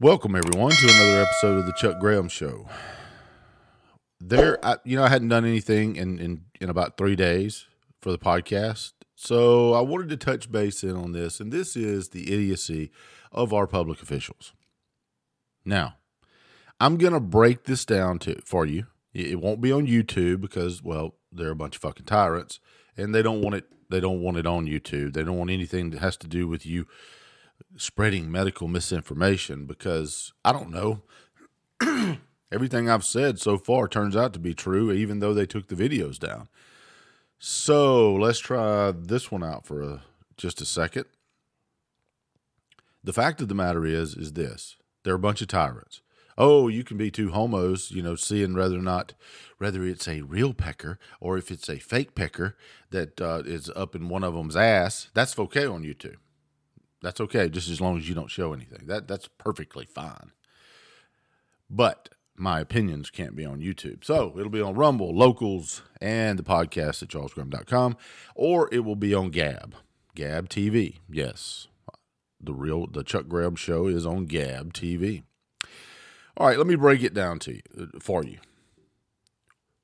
Welcome everyone to another episode of the Chuck Graham Show. There, I, you know, I hadn't done anything in, in in about three days for the podcast, so I wanted to touch base in on this, and this is the idiocy of our public officials. Now, I'm gonna break this down to for you. It won't be on YouTube because, well, they're a bunch of fucking tyrants, and they don't want it. They don't want it on YouTube. They don't want anything that has to do with you spreading medical misinformation because I don't know. Everything I've said so far turns out to be true, even though they took the videos down. So let's try this one out for a, just a second. The fact of the matter is, is this: they're a bunch of tyrants. Oh, you can be two homos, you know, seeing whether or not, whether it's a real pecker or if it's a fake pecker that uh, is up in one of them's ass. That's okay on YouTube. That's okay, just as long as you don't show anything. That that's perfectly fine. But my opinions can't be on YouTube. So it'll be on Rumble, Locals, and the podcast at charlesgraham.com, or it will be on Gab. Gab TV. Yes. The real the Chuck Graham show is on Gab TV. All right, let me break it down to you uh, for you.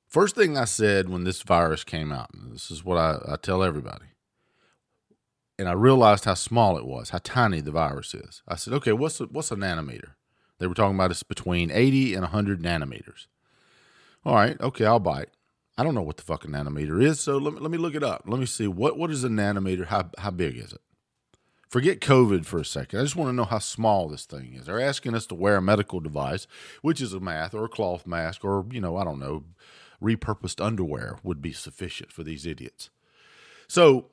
First thing I said when this virus came out, this is what I, I tell everybody and I realized how small it was, how tiny the virus is. I said, okay, what's a, what's a nanometer? They were talking about it's between 80 and 100 nanometers. All right, okay, I'll bite. I don't know what the fucking nanometer is, so let me, let me look it up. Let me see what what is a nanometer? How how big is it? Forget COVID for a second. I just want to know how small this thing is. They're asking us to wear a medical device, which is a mask or a cloth mask or you know I don't know, repurposed underwear would be sufficient for these idiots. So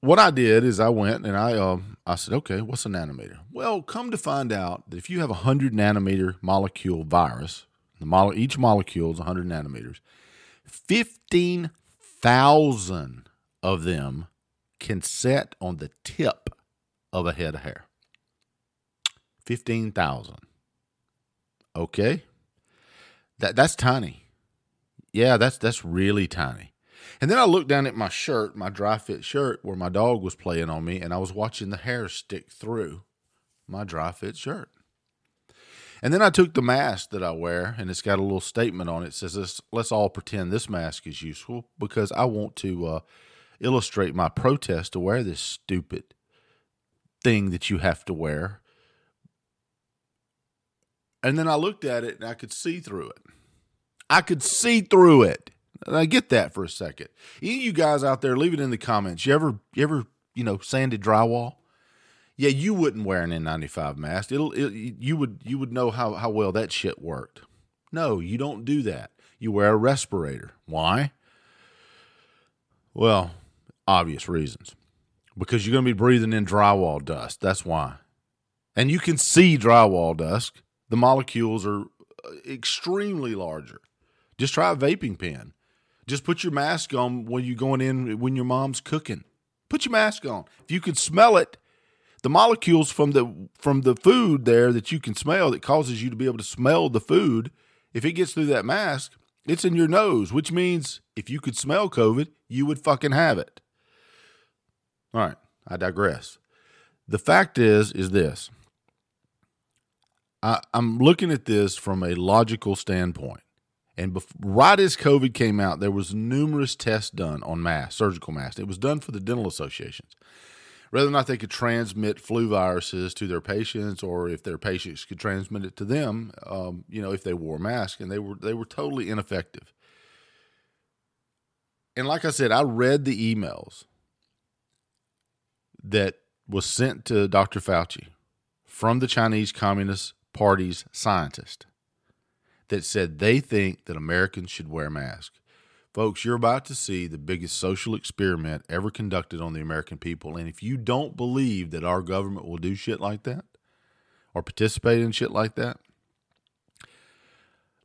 what I did is I went and I um I said, okay, what's a nanometer? Well, come to find out that if you have a hundred nanometer molecule virus, the mole, each molecule is hundred nanometers, fifteen thousand of them can set on the tip of a head of hair. Fifteen thousand. Okay, that that's tiny. Yeah, that's that's really tiny. And then I looked down at my shirt, my dry fit shirt, where my dog was playing on me, and I was watching the hair stick through my dry fit shirt. And then I took the mask that I wear, and it's got a little statement on it. it says, let's, let's all pretend this mask is useful because I want to uh, illustrate my protest to wear this stupid thing that you have to wear. And then I looked at it and I could see through it. I could see through it. I get that for a second. Any of you guys out there, leave it in the comments. You ever, you ever, you know, sanded drywall? Yeah, you wouldn't wear an N95 mask. It'll, it, you would, you would know how how well that shit worked. No, you don't do that. You wear a respirator. Why? Well, obvious reasons. Because you're going to be breathing in drywall dust. That's why. And you can see drywall dust. The molecules are uh, extremely larger. Just try a vaping pen. Just put your mask on when you're going in when your mom's cooking. Put your mask on. If you can smell it, the molecules from the from the food there that you can smell that causes you to be able to smell the food, if it gets through that mask, it's in your nose, which means if you could smell COVID, you would fucking have it. All right, I digress. The fact is, is this. I, I'm looking at this from a logical standpoint. And right as COVID came out, there was numerous tests done on masks, surgical masks. It was done for the dental associations, whether or not they could transmit flu viruses to their patients, or if their patients could transmit it to them. Um, you know, if they wore a mask, and they were they were totally ineffective. And like I said, I read the emails that was sent to Dr. Fauci from the Chinese Communist Party's scientist that said they think that Americans should wear masks. Folks, you're about to see the biggest social experiment ever conducted on the American people. And if you don't believe that our government will do shit like that or participate in shit like that,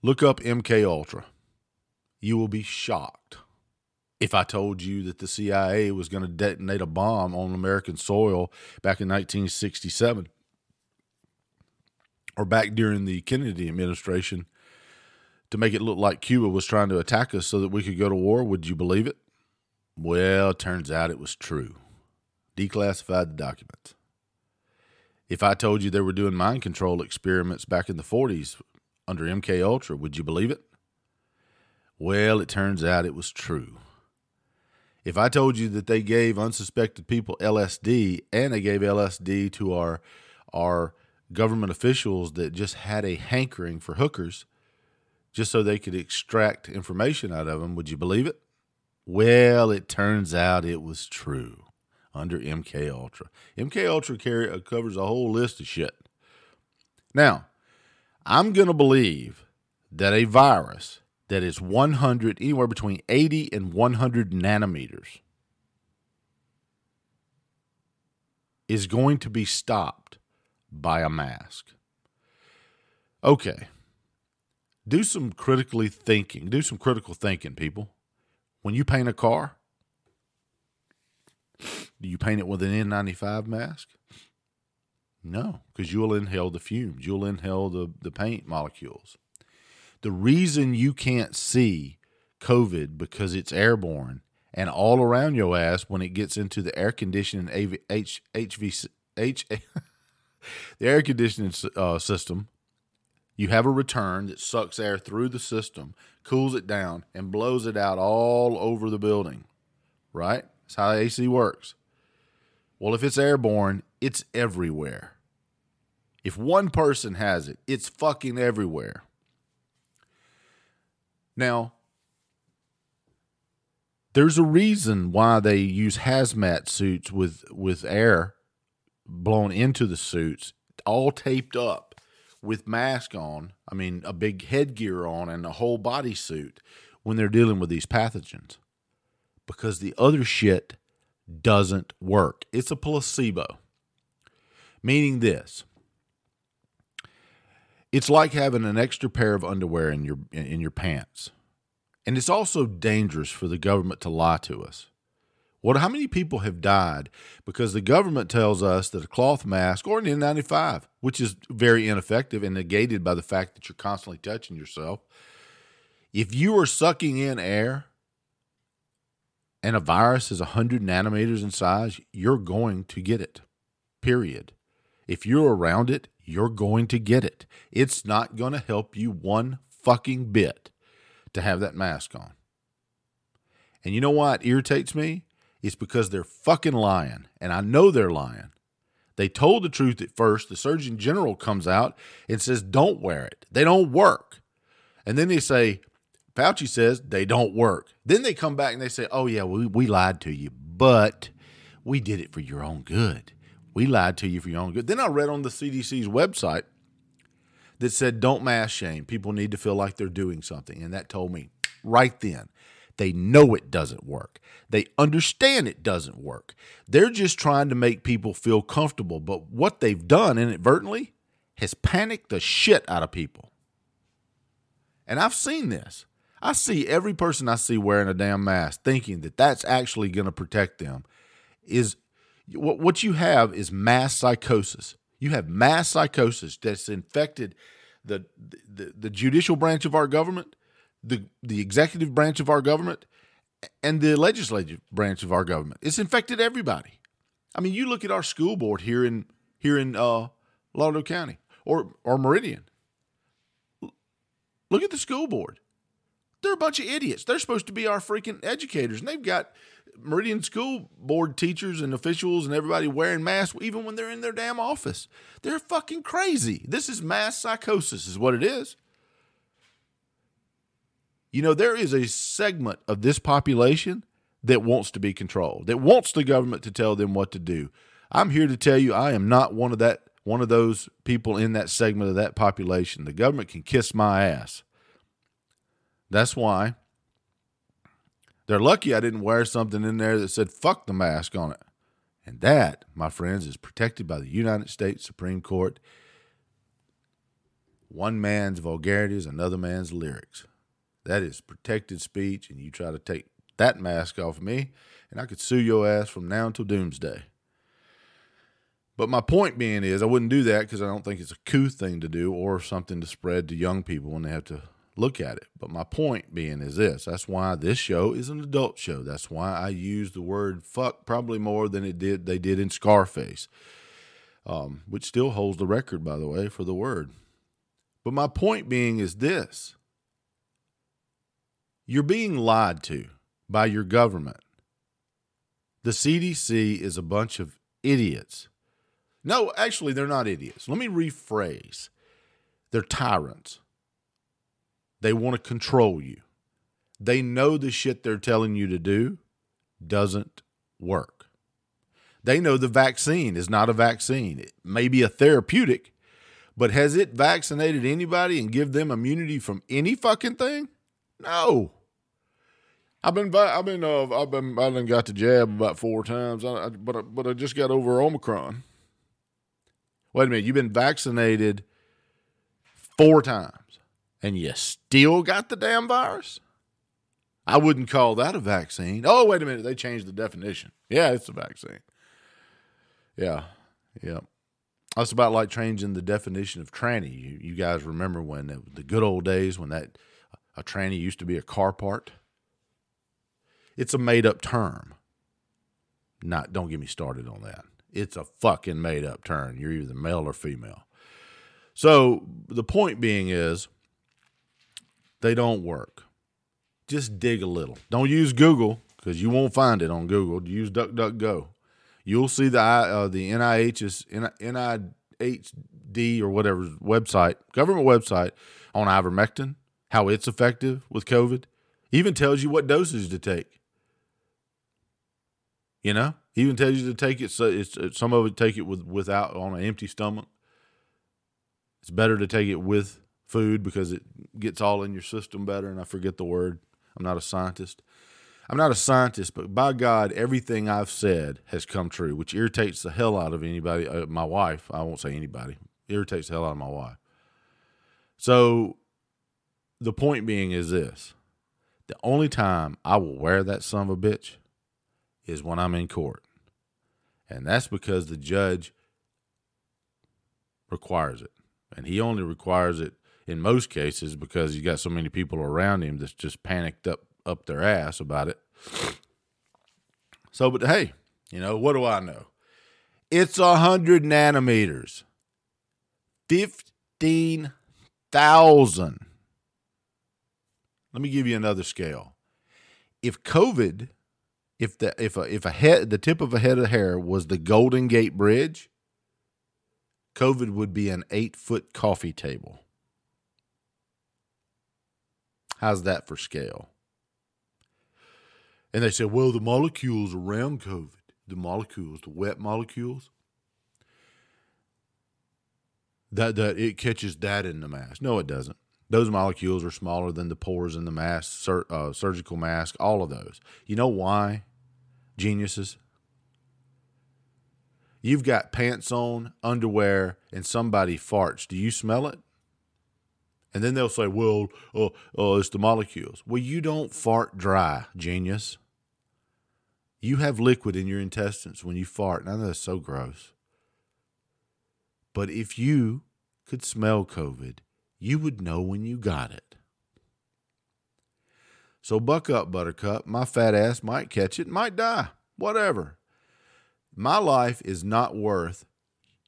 look up MK Ultra. You will be shocked if I told you that the CIA was going to detonate a bomb on American soil back in 1967 or back during the Kennedy administration to make it look like Cuba was trying to attack us so that we could go to war. Would you believe it? Well, turns out it was true. Declassified the documents. If I told you they were doing mind control experiments back in the 40s under MK Ultra, would you believe it? Well, it turns out it was true. If I told you that they gave unsuspected people LSD and they gave LSD to our our government officials that just had a hankering for hookers just so they could extract information out of them, would you believe it? Well, it turns out it was true under MK Ultra. MK Ultra carry, uh, covers a whole list of shit. Now, I'm going to believe that a virus that is 100 anywhere between 80 and 100 nanometers is going to be stopped by a mask. Okay. Do some critically thinking. Do some critical thinking, people. When you paint a car, do you paint it with an N95 mask? No, because you'll inhale the fumes, you'll inhale the, the paint molecules. The reason you can't see COVID because it's airborne and all around your ass when it gets into the air conditioning AV, H, HVC, H, the air conditioning uh, system, you have a return that sucks air through the system, cools it down, and blows it out all over the building. Right? That's how AC works. Well, if it's airborne, it's everywhere. If one person has it, it's fucking everywhere. Now, there's a reason why they use hazmat suits with with air blown into the suits, all taped up with mask on. I mean, a big headgear on and a whole body suit when they're dealing with these pathogens. Because the other shit doesn't work. It's a placebo. Meaning this. It's like having an extra pair of underwear in your in your pants. And it's also dangerous for the government to lie to us. What how many people have died because the government tells us that a cloth mask or an N95, which is very ineffective and negated by the fact that you're constantly touching yourself, if you are sucking in air and a virus is 100 nanometers in size, you're going to get it. Period. If you're around it, you're going to get it. It's not going to help you one fucking bit to have that mask on. And you know why it irritates me? It's because they're fucking lying. And I know they're lying. They told the truth at first. The Surgeon General comes out and says, don't wear it. They don't work. And then they say, Fauci says they don't work. Then they come back and they say, oh, yeah, we, we lied to you, but we did it for your own good. We lied to you for your own good. Then I read on the CDC's website that said, don't mass shame. People need to feel like they're doing something. And that told me right then, they know it doesn't work. They understand it doesn't work. They're just trying to make people feel comfortable. But what they've done inadvertently has panicked the shit out of people. And I've seen this. I see every person I see wearing a damn mask thinking that that's actually going to protect them. Is what what you have is mass psychosis. You have mass psychosis that's infected the, the the judicial branch of our government, the the executive branch of our government, and the legislative branch of our government. It's infected everybody. I mean, you look at our school board here in here in uh, Lauderdale County or or Meridian. Look at the school board. They're a bunch of idiots. They're supposed to be our freaking educators, and they've got Meridian School Board teachers and officials and everybody wearing masks even when they're in their damn office. They're fucking crazy. This is mass psychosis, is what it is. You know, there is a segment of this population that wants to be controlled, that wants the government to tell them what to do. I'm here to tell you I am not one of that one of those people in that segment of that population. The government can kiss my ass. That's why they're lucky I didn't wear something in there that said fuck the mask on it. And that, my friends, is protected by the United States Supreme Court. One man's vulgarity is another man's lyrics. That is protected speech, and you try to take that mask off of me, and I could sue your ass from now until doomsday. But my point being is, I wouldn't do that because I don't think it's a cool thing to do or something to spread to young people when they have to look at it. But my point being is this that's why this show is an adult show. That's why I use the word fuck probably more than it did they did in Scarface. um, which still holds the record, by the way, for the word. But my point being is this you're being lied to by your government. The CDC is a bunch of idiots. No, actually, they're not idiots. Let me rephrase they're tyrants. They want to control you. They know the shit they're telling you to do doesn't work. They know the vaccine is not a vaccine. It may be a therapeutic, but has it vaccinated anybody and give them immunity from any fucking thing? No. I've been, I've been, uh, I've been, I done got the jab about four times, I, I, but, I, but I just got over Omicron. Wait a minute, you've been vaccinated four times, and you still got the damn virus? I wouldn't call that a vaccine. Oh, wait a minute, they changed the definition. Yeah, it's a vaccine. Yeah, yeah. That's about like changing the definition of tranny. You, you guys remember when the, the good old days when that a tranny used to be a car part? It's a made up term. Not don't get me started on that. It's a fucking made up term. You're either male or female. So the point being is they don't work. Just dig a little. Don't use Google because you won't find it on Google. Use DuckDuckGo. You'll see the uh, the NIH's NIHD or whatever website, government website on ivermectin, how it's effective with COVID. Even tells you what dosage to take. You know, even tells you to take it. So it's some of it take it with without on an empty stomach. It's better to take it with food because it gets all in your system better. And I forget the word. I'm not a scientist. I'm not a scientist, but by God, everything I've said has come true, which irritates the hell out of anybody. Uh, my wife, I won't say anybody, irritates the hell out of my wife. So the point being is this the only time I will wear that son of a bitch is when I'm in court. And that's because the judge requires it. And he only requires it in most cases because he's got so many people around him that's just panicked up up their ass about it. So, but hey, you know, what do I know? It's a hundred nanometers. Fifteen thousand. Let me give you another scale. If COVID if the if a if a head the tip of a head of hair was the Golden Gate Bridge, COVID would be an eight foot coffee table. How's that for scale? And they said, well, the molecules around COVID, the molecules, the wet molecules, that that it catches that in the mass. No, it doesn't. Those molecules are smaller than the pores in the mask, sur- uh, surgical mask, all of those. You know why? geniuses. You've got pants on, underwear, and somebody farts. Do you smell it? And then they'll say, well, oh, oh, it's the molecules. Well, you don't fart dry, genius. You have liquid in your intestines when you fart. Now that's so gross. But if you could smell COVID, you would know when you got it. So buck up, Buttercup. My fat ass might catch it, might die, whatever. My life is not worth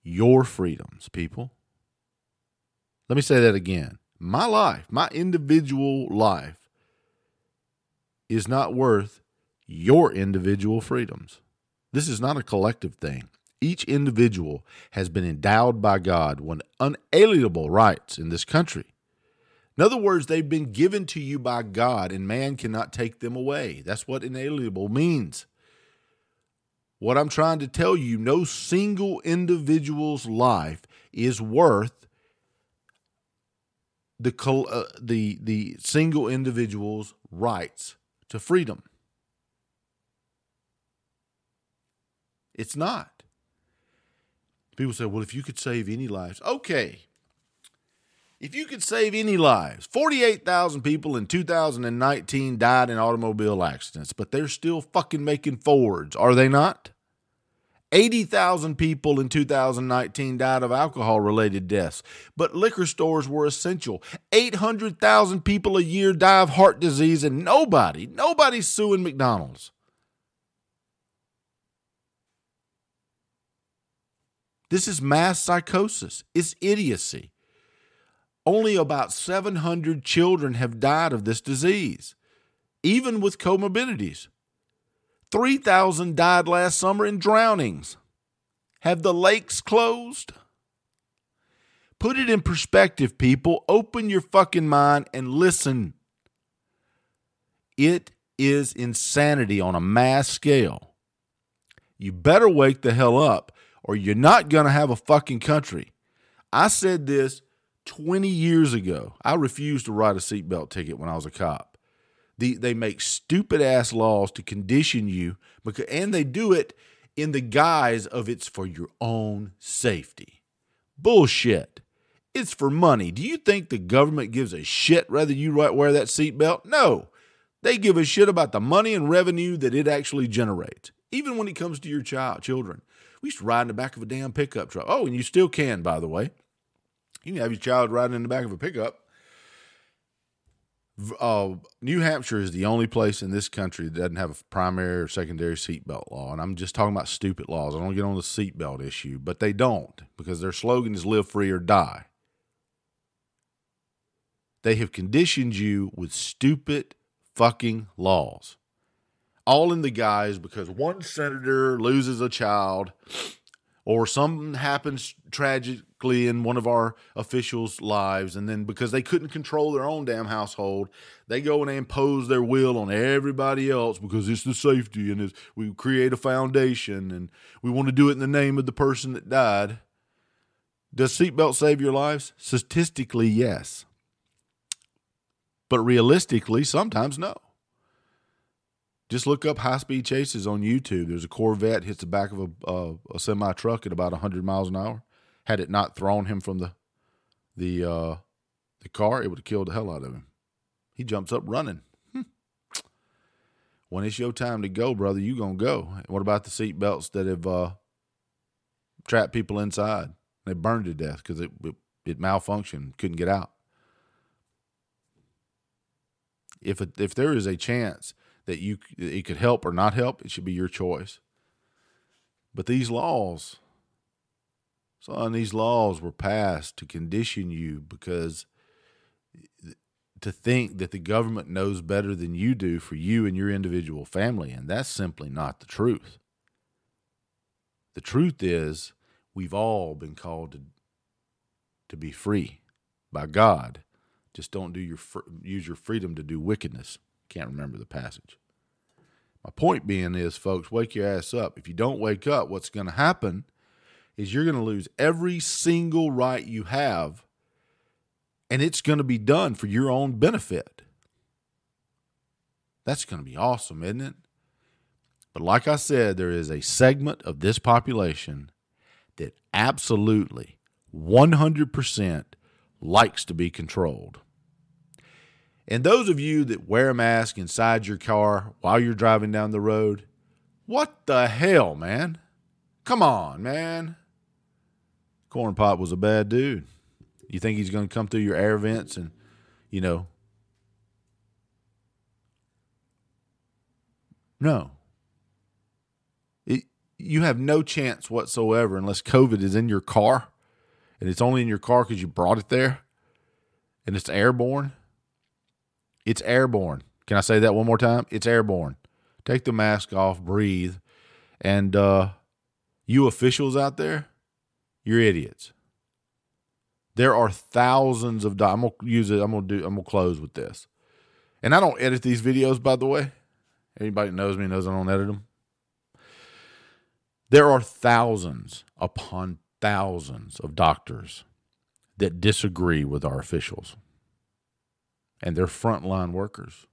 your freedoms, people. Let me say that again. My life, my individual life, is not worth your individual freedoms. This is not a collective thing. Each individual has been endowed by God with unalienable rights in this country. In other words, they've been given to you by God, and man cannot take them away. That's what inalienable means. What I'm trying to tell you, no single individual's life is worth the uh, the the single individual's rights to freedom. It's not. People say, "Well, if you could save any lives, okay." If you could save any lives, 48,000 people in 2019 died in automobile accidents, but they're still fucking making Fords, are they not? 80,000 people in 2019 died of alcohol related deaths, but liquor stores were essential. 800,000 people a year die of heart disease, and nobody, nobody's suing McDonald's. This is mass psychosis. It's idiocy. Only about 700 children have died of this disease, even with comorbidities. 3,000 died last summer in drownings. Have the lakes closed? Put it in perspective, people. Open your fucking mind and listen. It is insanity on a mass scale. You better wake the hell up or you're not going to have a fucking country. I said this 20 years ago. I refused to ride a seatbelt ticket when I was a cop. The, they make stupid ass laws to condition you, because, and they do it in the guise of it's for your own safety. Bullshit. It's for money. Do you think the government gives a shit whether you wear that seatbelt? No. They give a shit about the money and revenue that it actually generates, even when it comes to your child, children. We used to ride in the back of a damn pickup truck. Oh, and you still can, by the way. You can have your child riding in the back of a pickup. Uh, New Hampshire is the only place in this country that doesn't have a primary or secondary seatbelt law. And I'm just talking about stupid laws. I don't get on the seatbelt issue, but they don't because their slogan is live free or die. They have conditioned you with stupid fucking laws. All in the guise because one senator loses a child or something happens tragically in one of our officials' lives, and then because they couldn't control their own damn household, they go and impose their will on everybody else because it's the safety and it's, we create a foundation and we want to do it in the name of the person that died. Does seatbelt save your lives? Statistically, yes. But realistically, sometimes no. Just look up high speed chases on YouTube. There's a Corvette hits the back of a, a semi truck at about 100 miles an hour. Had it not thrown him from the the uh, the car, it would have killed the hell out of him. He jumps up running. Hmm. When it's your time to go, brother, you gonna go. What about the seat belts that have uh, trapped people inside? They burned to death because it, it it malfunctioned, couldn't get out if it, if there is a chance that you it could help or not help, it should be your choice. But these laws, son, these laws were passed to condition you because to think that the government knows better than you do for you and your individual family, and that's simply not the truth. The truth is, we've all been called to, to be free by God just don't do your use your freedom to do wickedness. Can't remember the passage. My point being is, folks, wake your ass up. If you don't wake up, what's going to happen is you're going to lose every single right you have, and it's going to be done for your own benefit. That's going to be awesome, isn't it? But like I said, there is a segment of this population that absolutely 100% likes to be controlled. And those of you that wear a mask inside your car while you're driving down the road, what the hell, man? Come on, man. Corn Pop was a bad dude. You think he's going to come through your air vents and, you know, no. It, you have no chance whatsoever unless COVID is in your car and it's only in your car because you brought it there and it's airborne it's airborne. Can I say that one more time? It's airborne. Take the mask off, breathe, and uh, you officials out there, you're idiots. There are thousands of. I'm gonna use it. I'm gonna do. I'm gonna close with this. And I don't edit these videos, by the way. Anybody knows me knows I don't edit them. There are thousands upon thousands of doctors that disagree with our officials and they're frontline workers.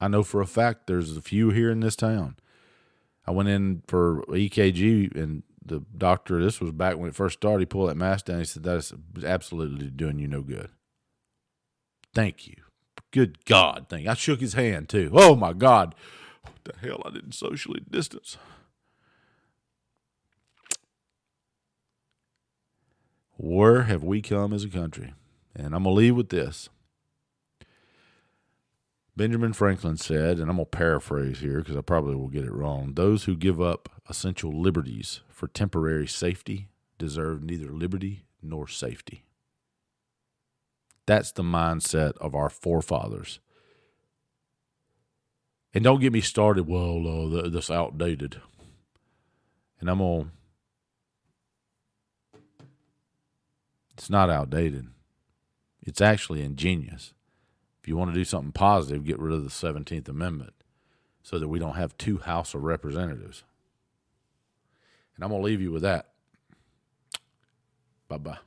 I know for a fact there's a few here in this town. I went in for EKG and the doctor, this was back when it first started, he pulled that mask down. He said, That is absolutely doing you no good. Thank you. Good God. Thank you. I shook his hand too. Oh my God. What the hell? I didn't socially distance. Where have we come as a country? And I'm going to leave with this. Benjamin Franklin said, and I'm going to paraphrase here because I probably will get it wrong those who give up essential liberties for temporary safety deserve neither liberty nor safety. That's the mindset of our forefathers. And don't get me started, well, uh, that's outdated. And I'm to It's not outdated. It's actually ingenious. If you want to do something positive, get rid of the 17th Amendment so that we don't have two House of Representatives. And I'm going to leave you with that. Bye bye.